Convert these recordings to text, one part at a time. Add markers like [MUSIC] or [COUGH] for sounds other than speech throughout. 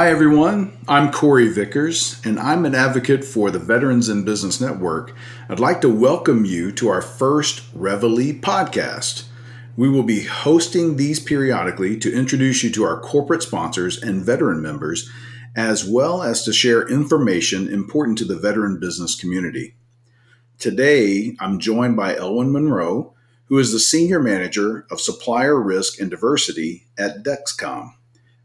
Hi, everyone. I'm Corey Vickers, and I'm an advocate for the Veterans in Business Network. I'd like to welcome you to our first Reveille podcast. We will be hosting these periodically to introduce you to our corporate sponsors and veteran members, as well as to share information important to the veteran business community. Today, I'm joined by Elwyn Monroe, who is the Senior Manager of Supplier Risk and Diversity at Dexcom.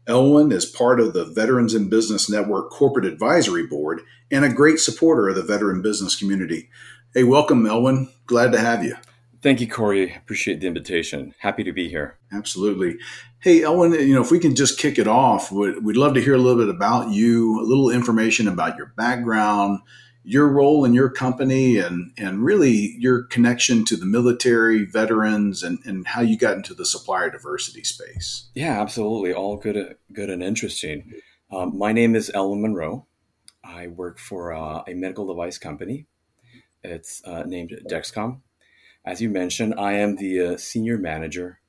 Elwyn is part of the Veterans in Business Network Corporate Advisory Board and a great supporter of the veteran business community. Hey, welcome, Elwyn. Glad to have you. Thank you, Corey. Appreciate the invitation. Happy to be here. Absolutely. Hey, Elwyn, you know, if we can just kick it off, we'd love to hear a little bit about you, a little information about your background, your role in your company and and really your connection to the military veterans and, and how you got into the supplier diversity space. Yeah absolutely. All good good and interesting. Um, my name is Elwyn Monroe. I work for uh, a medical device company. It's uh, named Dexcom. As you mentioned I am the uh, senior manager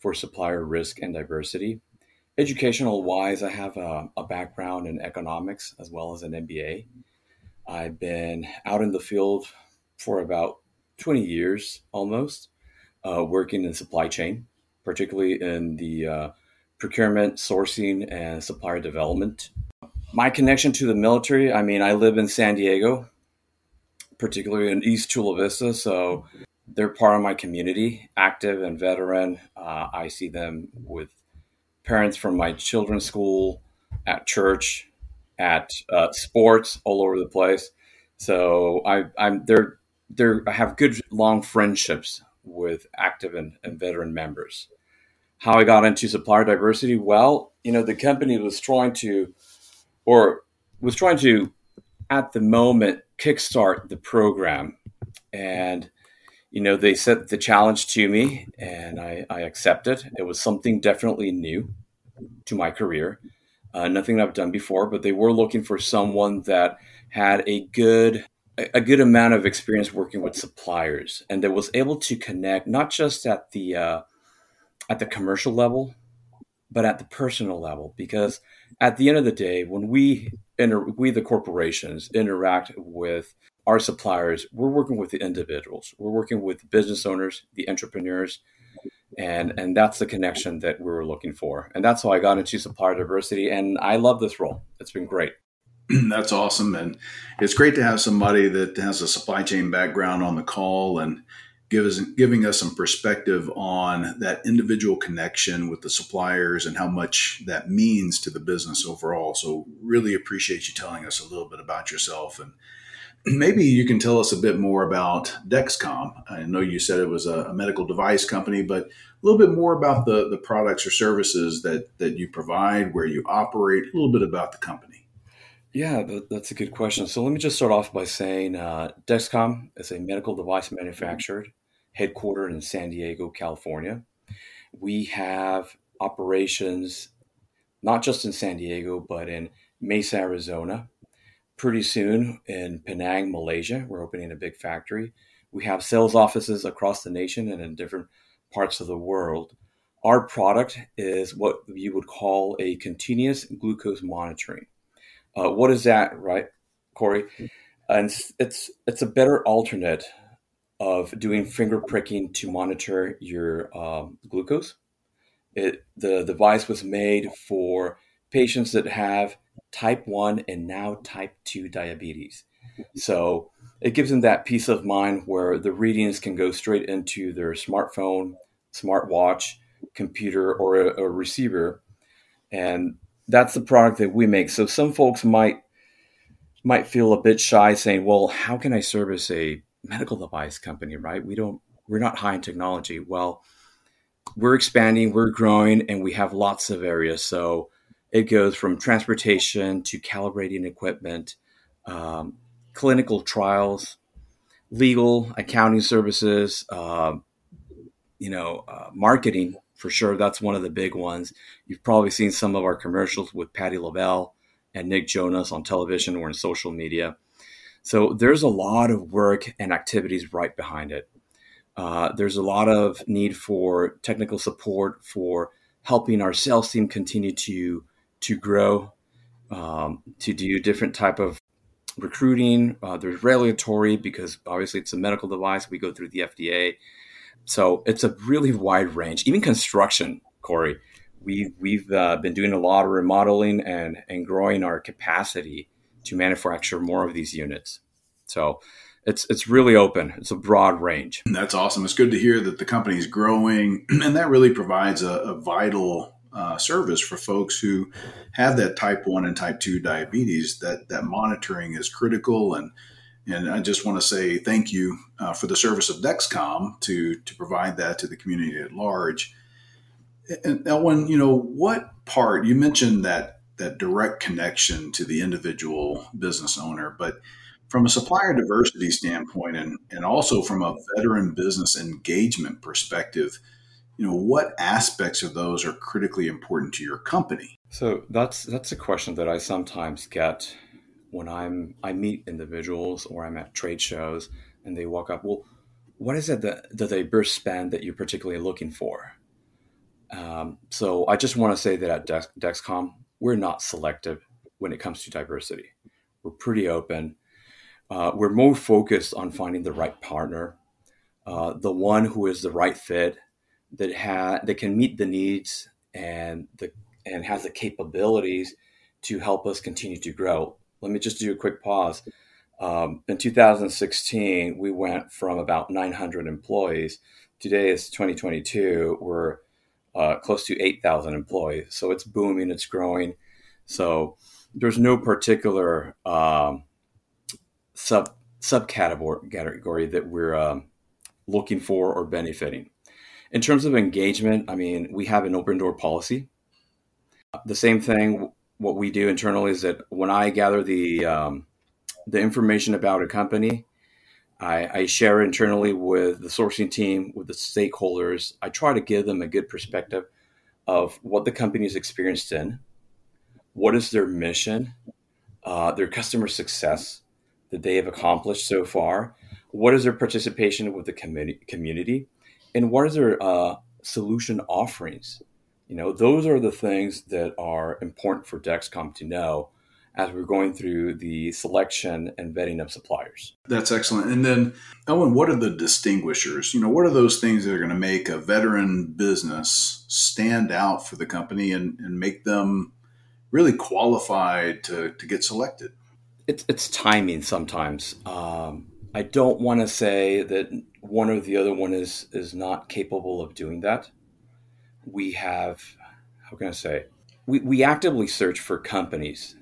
for supplier risk and diversity. Educational wise I have a, a background in economics as well as an MBA I've been out in the field for about 20 years almost, uh, working in supply chain, particularly in the uh, procurement, sourcing, and supplier development. My connection to the military, I mean, I live in San Diego, particularly in East Chula Vista, so they're part of my community, active and veteran. Uh, I see them with parents from my children's school, at church, at uh, sports all over the place. So I, I'm there. There, I have good long friendships with active and, and veteran members. How I got into supplier diversity? Well, you know, the company was trying to, or was trying to, at the moment, kickstart the program, and you know, they set the challenge to me, and I, I accepted. It was something definitely new to my career uh, nothing I've done before, but they were looking for someone that had a good a good amount of experience working with suppliers and that was able to connect not just at the uh, at the commercial level but at the personal level. Because at the end of the day when we inter- we the corporations interact with our suppliers we're working with the individuals. We're working with business owners the entrepreneurs and and that's the connection that we were looking for. And that's how i got into supplier diversity. And i love this role. It's been great. [CLEARS THROAT] That's awesome. And it's great to have somebody that has a supply chain background on the call and give us, giving us some perspective on that individual connection with the suppliers and how much that means to the business overall. So really appreciate you telling us a little bit about yourself and [CLEARS THROAT] maybe you can tell us a bit more about Dexcom. I know you said it was a, a, medical device company, but a little bit more about the, the products or services that, that you provide, where you operate, a little bit about the company. Yeah, that's a good question. So let me just start off by saying uh, Dexcom is a medical device manufacturer headquartered in San Diego, California. We have operations not just in San Diego, but in Mesa, Arizona, pretty soon in Penang, Malaysia. We're opening a big factory. We have sales offices across the nation and in different parts of the world. Our product is what you would call a continuous glucose monitoring. Uh, what is that, right, Corey? And it's it's a better alternate of doing finger pricking to monitor your um, glucose. It, the device was made for patients that have type 1 and now type 2 diabetes. So it gives them that peace of mind where the readings can go straight into their smartphone, smartwatch, computer, or a, a receiver. And that's the product that we make. So some folks might might feel a bit shy saying, "Well, how can I service a medical device company, right? We don't we're not high in technology." Well, we're expanding, we're growing, and we have lots of areas. So it goes from transportation to calibrating equipment, um, clinical trials, legal, accounting services, uh, you know, uh, marketing for sure. That's one of the big ones. You've probably seen some of our commercials with Patti LaBelle and Nick Jonas on television or in social media. So there's a lot of work and activities right behind it. Uh, there's a lot of need for technical support for helping our sales team continue to to grow um, to do different type of recruiting. Uh, there's regulatory because obviously it's a medical device. We go through the FDA, so it's a really wide range. Even construction, Corey. We we've uh, been doing a lot of remodeling and and growing our capacity to manufacture more of these units. So it's it's really open. It's a broad range. That's awesome. It's good to hear that the company is growing, [CLEARS THROAT] and that really provides a, a vital uh, service for folks who have that type one and type two diabetes. That that monitoring is critical, and and I just want to say thank you uh, for the service of Dexcom to to provide that to the community at large. And Elwyn, you know what part you mentioned that that direct connection to the individual business owner, but from a supplier diversity standpoint and, and also from a veteran business engagement perspective, you know, what aspects of those are critically important to your company? So that's that's a question that I sometimes get when I'm I meet individuals or I'm at trade shows and they walk up, well, what is it that the diverse span that you're particularly looking for? Um, so I just want to say that at Dex, Dexcom, we're not selective when it comes to diversity. We're pretty open uh, we're more focused on finding the right partner, uh, the one who is the right fit that ha- that can meet the needs and the and has the capabilities to help us continue to grow. Let me just do a quick pause. Um, in 2016, we went from about 900 employees. Today is 2022. We're uh, close to 8,000 employees. So it's booming, it's growing. So there's no particular um, sub subcategory that we're um, looking for or benefiting. In terms of engagement, I mean, we have an open door policy. The same thing. What we do internally is that when I gather the um, the information about a company, I, I share internally with the sourcing team, with the stakeholders. I try to give them a good perspective of what the company is experienced in, what is their mission, uh, their customer success, that they have accomplished so far? What is their participation with the community? And what is their uh, solution offerings? You know, those are the things that are important for Dexcom to know as we're going through the selection and vetting of suppliers. That's excellent. And then, Elwyn, what are the distinguishers? You know, what are those things that are going to make a veteran business stand out for the company and, and make them really qualified to, to get selected? it's it's timing sometimes. Um, I don't want to say that one or the other one is is not capable of doing that. We have, how can I say, we, we actively search for companies,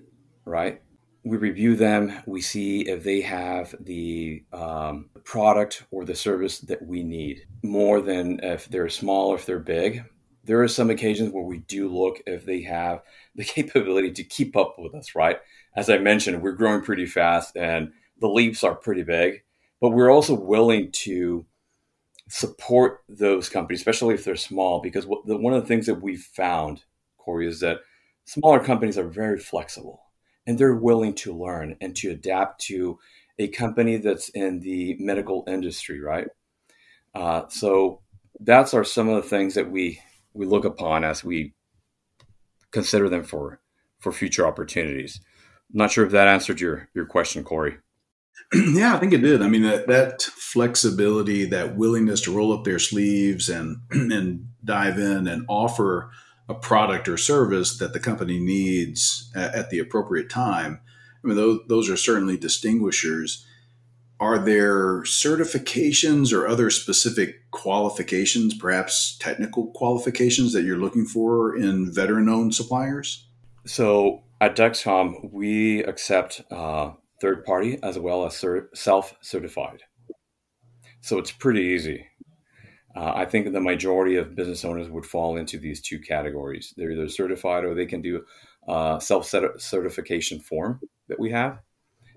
right? We review them. We see if they have the um, product or the service that we need more than if they're small or if they're big. There are some occasions where we do look if they have the [LAUGHS] capability to keep up with us, right? as I mentioned, we're growing pretty fast and the leaps are pretty big, but we're also willing to support those companies, especially if they're small, because one of the things that we've found, Corey, is that smaller companies are very flexible and they're willing to learn and to adapt to a company that's in the medical industry, right? Uh, so that's are some of the things that we we look upon as we consider them for for future opportunities. I'm not sure if that answered your your question, Corey. [CLEARS THROAT] yeah, I think it did. I mean, that, that flexibility, that willingness to roll up their sleeves and [CLEARS THROAT] and dive in and offer a product or service that the company needs at, at the appropriate time. I mean, those, those are certainly distinguishers. Are there certifications or other specific qualifications, perhaps technical qualifications that you're looking for in veteran owned suppliers? So at Dexcom, we accept uh, third party as well as self certified. So it's pretty easy. Uh, I think the majority of business owners would fall into these two categories. They're either certified or they can do a self certification form that we have,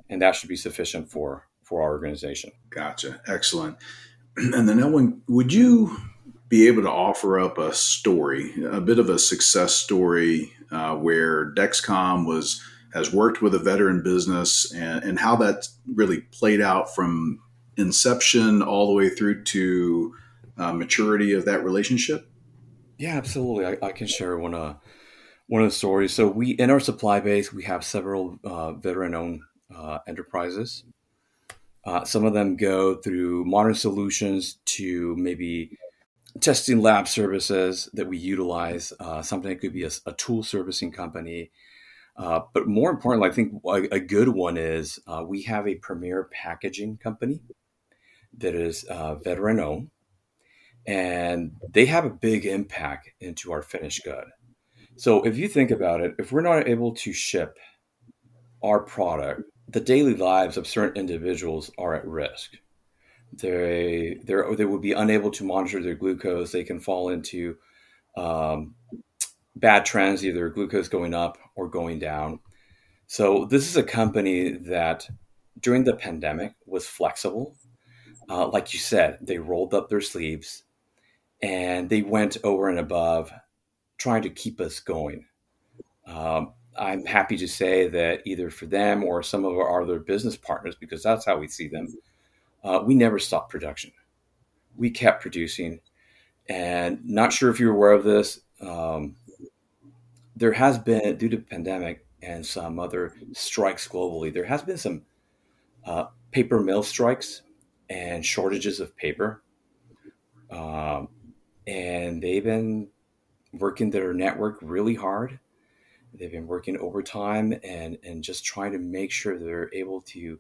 and that should be sufficient for for our organization. Gotcha. Excellent. [CLEARS THROAT] And then, Elwyn, would you be able to offer up a story, a bit of a success story uh, where Dexcom was has worked with a veteran business and, and how that really played out from inception all the way through to uh, maturity of that relationship? Yeah, absolutely. I, I, can share one uh, one of the stories. So we in our supply base we have several uh, veteran-owned uh, enterprises. Uh, some of them go through modern solutions to maybe testing lab services that we utilize. Uh, something that could be a, a tool servicing company. Uh, but more importantly, I think a, a good one is uh, we have a premier packaging company that is uh, veteran owned, and they have a big impact into our finished good. So if you think about it, if we're not able to ship our product, the daily lives of certain individuals are at risk. They they they would be unable to monitor their glucose. They can fall into um, bad trends, either glucose going up or going down. So this is a company that during the pandemic was flexible. Uh, like you said, they rolled up their sleeves and they went over and above trying to keep us going. Um, I'm happy to say that either for them or some of our other business partners, because that's how we see them, uh, we never stopped production. We kept producing. And not sure if you're aware of this, um, there has been, due to pandemic and some other strikes globally, there has been some uh, paper mill strikes and shortages of paper. Um, and they've been working their network really hard. They've been working overtime and, and just trying to make sure they're able to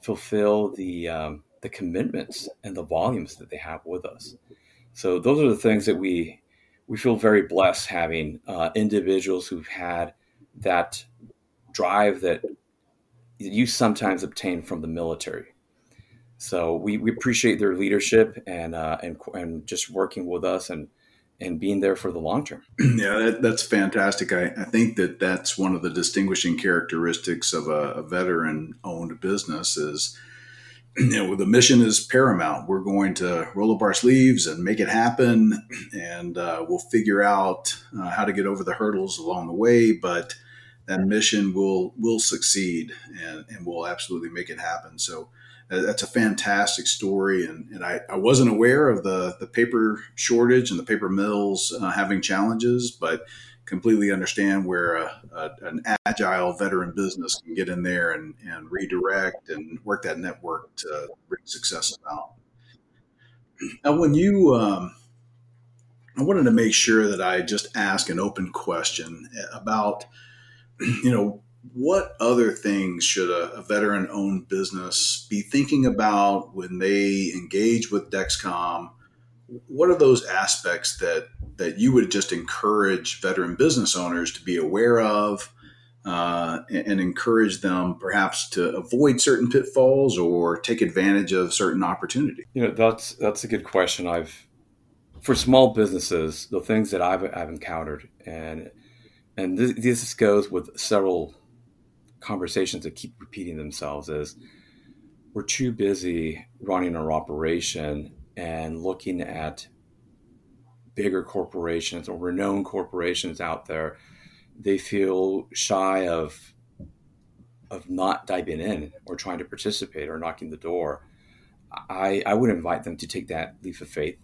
fulfill the, um, the commitments and the volumes that they have with us. So those are the things that we we feel very blessed having uh, individuals who've had that drive that you sometimes obtain from the military. So we, we appreciate their leadership and, uh, and and just working with us and and being there for the long term. [CLEARS THROAT] Yeah, that, that's fantastic. I, I, think that that's one of the distinguishing characteristics of a, a veteran-owned business is [CLEARS THROAT] you know, the mission is paramount. We're going to roll up our sleeves and make it happen, and uh, we'll figure out uh, how to get over the hurdles along the way. But that mission will will succeed, and, and we'll absolutely make it happen. So uh, that's a fantastic story, and, and I, I wasn't aware of the the paper shortage and the paper mills uh, having challenges, but completely understand where a, a, an agile veteran business can get in there and, and redirect and work that network to bring success about. Now, when you, um, I wanted to make sure that I just ask an open question about, [CLEARS THROAT] you know, what other things should a, a veteran owned business be thinking about when they engage with Dexcom? What are those aspects that that you would just encourage veteran business owners to be aware of uh, and, and, encourage them perhaps to avoid certain pitfalls or take advantage of certain opportunities? You know, that's that's a good question. I've for small businesses, the things that I've, I've encountered, and and this, this goes with several conversations that keep repeating themselves is we're too busy running our operation and looking at bigger corporations or renowned corporations out there, they feel shy of of not diving in or trying to participate or knocking the door. I, I would invite them to take that leap of faith,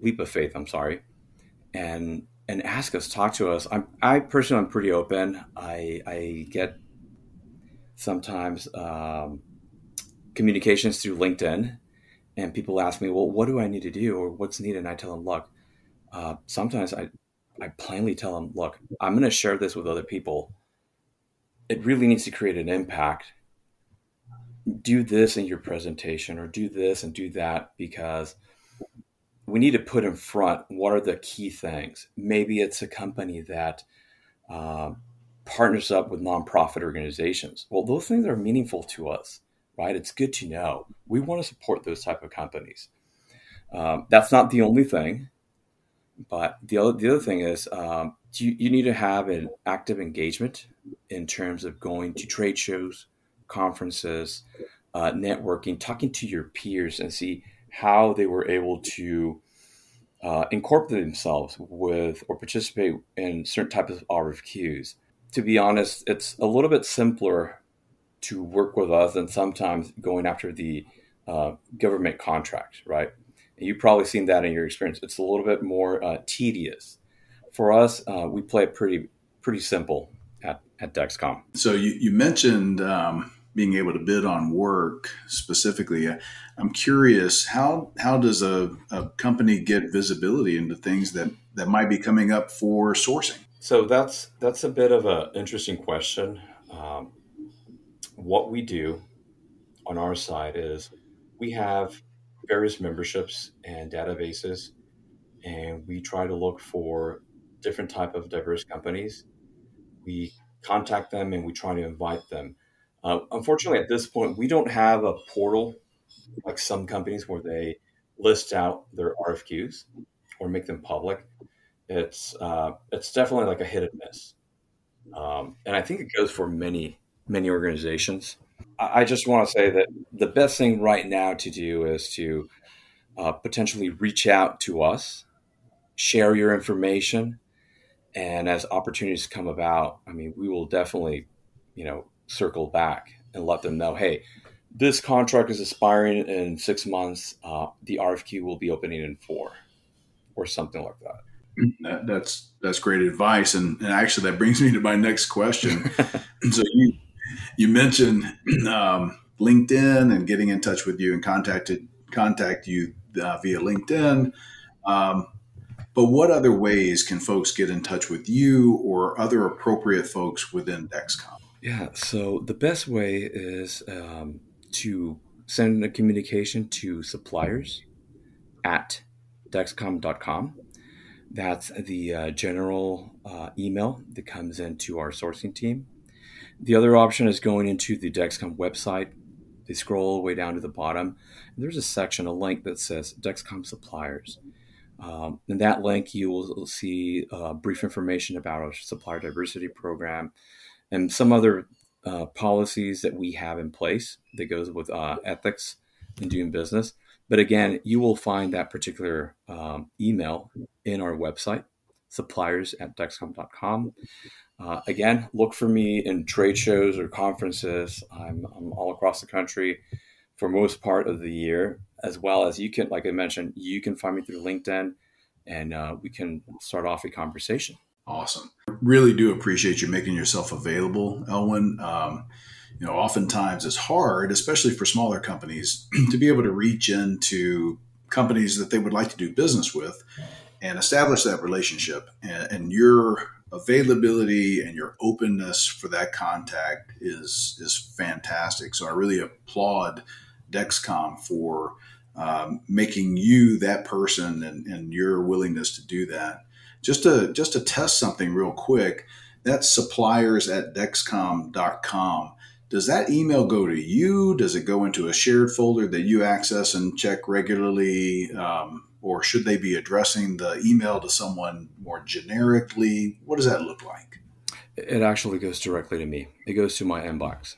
leap of faith. I'm sorry, and and ask us, talk to us. I'm I personally I'm pretty open. I I get sometimes um, communications through LinkedIn, and people ask me, well, what do I need to do or what's needed? And I tell them, look, uh, sometimes I, I plainly tell them, look, I'm going to share this with other people. It really needs to create an impact. Do this in your presentation or do this and do that because we need to put in front what are the key things. Maybe it's a company that uh, partners up with nonprofit organizations. Well, those things are meaningful to us, right? It's good to know. We want to support those type of companies. Um, that's not the only thing. But the other, the other thing is, um, you, you need to have an active engagement in terms of going to trade shows, conferences, uh, networking, talking to your peers, and see how they were able to uh, incorporate themselves with or participate in certain types of RFQs. To be honest, it's a little bit simpler to work with us and sometimes going after the uh, government contract, right? And You've probably seen that in your experience. It's a little bit more uh, tedious. For us, uh, we play it pretty pretty simple at, at Dexcom. So you, you mentioned um, being able to bid on work specifically. I'm curious how how does a, a company get visibility into things that, that might be coming up for sourcing? So that's that's a bit of an interesting question. Um, what we do on our side is we have various memberships and databases, and we try to look for different type of diverse companies. We contact them and we try to invite them. Uh, unfortunately, at this point, we don't have a portal like some companies where they list out their RFQs or make them public. It's uh, it's definitely like a hit and miss, um, and I think it goes for many many organizations. I just want to say that the best thing right now to do is to uh, potentially reach out to us, share your information, and as opportunities come about, I mean, we will definitely, you know, circle back and let them know, hey, this contract is expiring in six months. Uh, the RFQ will be opening in four, or something like that. that that's that's great advice, and, and actually that brings me to my next question. [LAUGHS] so you you mentioned [CLEARS THROAT] um, LinkedIn and getting in touch with you and contacted contact you uh, via LinkedIn. Um, but what other ways can folks get in touch with you or other appropriate folks within Dexcom? Yeah, so the best way is um, to send a communication to suppliers at dexcom.com. That's the uh, general uh, email that comes into our sourcing team. The other option is going into the Dexcom website. They scroll all the way down to the bottom. there's a section, a link that says Dexcom suppliers. Um, in that link, you will see uh, brief information about our supplier diversity program and some other uh, policies that we have in place that goes with uh, ethics in doing business. But again, you will find that particular um, email in our website, suppliers at dexcom.com. Uh, again, look for me in trade shows or conferences. I'm, I'm, all across the country for most part of the year, as well as you can, like I mentioned, you can find me through LinkedIn and uh, we can start off a conversation. Awesome. Really do appreciate you making yourself available, Elwyn. Um, you know, oftentimes it's hard, especially for smaller companies, [CLEARS THROAT] to be able to reach into companies that they would like to do business with and establish that relationship. And, and your availability and your openness for that contact is is fantastic. So I really applaud Dexcom for um, making you that person and, and your willingness to do that. Just to just to test something real quick, that's suppliers at dexcom.com. Does that email go to you? Does it go into a shared folder that you access and check regularly? Um, or should they be addressing the email to someone more generically? What does that look like? It actually goes directly to me. It goes to my inbox,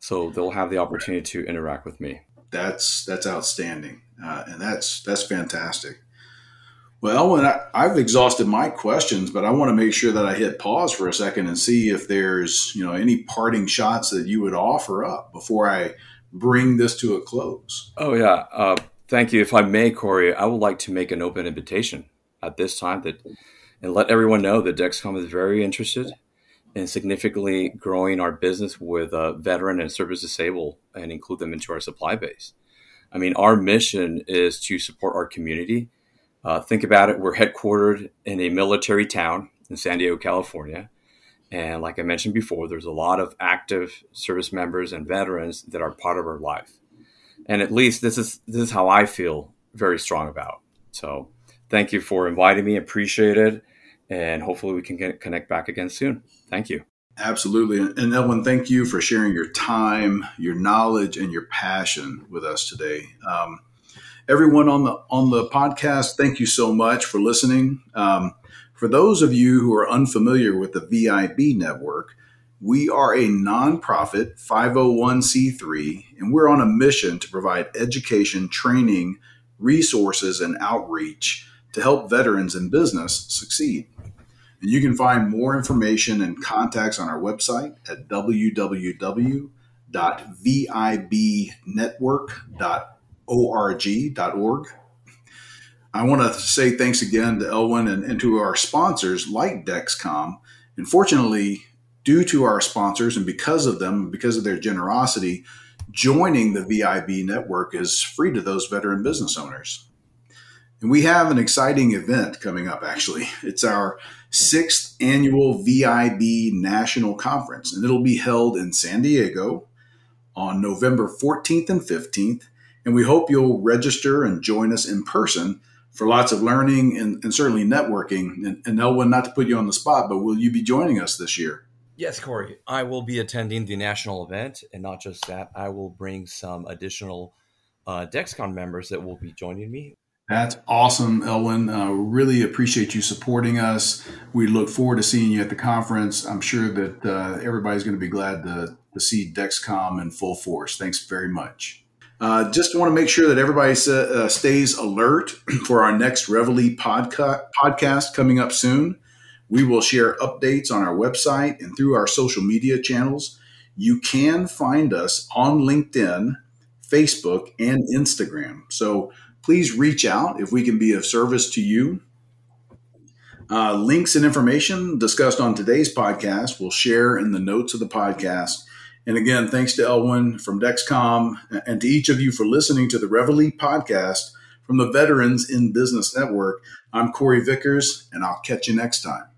so they'll have the opportunity to interact with me. That's that's outstanding, uh, and that's that's fantastic. Well, when I, I've exhausted my questions, but I want to make sure that I hit pause for a second and see if there's you know any parting shots that you would offer up before I bring this to a close. Oh yeah. Uh, Thank you. If I may, Corey, I would like to make an open invitation at this time that and let everyone know that Dexcom is very interested in significantly growing our business with uh, veteran and service disabled and include them into our supply base. I mean, our mission is to support our community. Uh, think about it. We're headquartered in a military town in San Diego, California. And like I mentioned before, there's a lot of active service members and veterans that are part of our life and at least this is this is how I feel very strong about. So thank you for inviting me. Appreciate it, and hopefully we can get connect back again soon. Thank you. Absolutely, and Elwyn, thank you for sharing your time, your knowledge, and your passion with us today. Um, everyone on the on the podcast, thank you so much for listening. Um, for those of you who are unfamiliar with the VIB network, we are a nonprofit 501c3, and we're on a mission to provide education, training, resources, and outreach to help veterans in business succeed. And you can find more information and contacts on our website at www.vibnetwork.org.org. I want to say thanks again to Elwyn and, and to our sponsors like Dexcom Unfortunately, due to our sponsors and because of them, because of their generosity, joining the VIB network is free to those veteran business owners. And we have an exciting event coming up, actually. It's our sixth annual VIB National Conference, and it'll be held in San Diego on November 14th and 15th. And we hope you'll register and join us in person for lots of learning and, and certainly networking. And, and Elwyn, not to put you on the spot, but will you be joining us this year? Yes, Corey. I will be attending the national event, and not just that, I will bring some additional uh, Dexcom members that will be joining me. That's awesome, Elwyn. Uh, really appreciate you supporting us. We look forward to seeing you at the conference. I'm sure that uh, everybody's going to be glad to, to see Dexcom in full force. Thanks very much. Uh, just want to make sure that everybody uh, stays alert [CLEARS THROAT] for our next Reveille podca- podcast coming up soon. We will share updates on our website and through our social media channels. You can find us on LinkedIn, Facebook, and Instagram. So please reach out if we can be of service to you. Uh, links and information discussed on today's podcast we'll share in the notes of the podcast. And again, thanks to Elwyn from Dexcom and to each of you for listening to the Reveille podcast from the Veterans in Business Network. I'm Corey Vickers, and I'll catch you next time.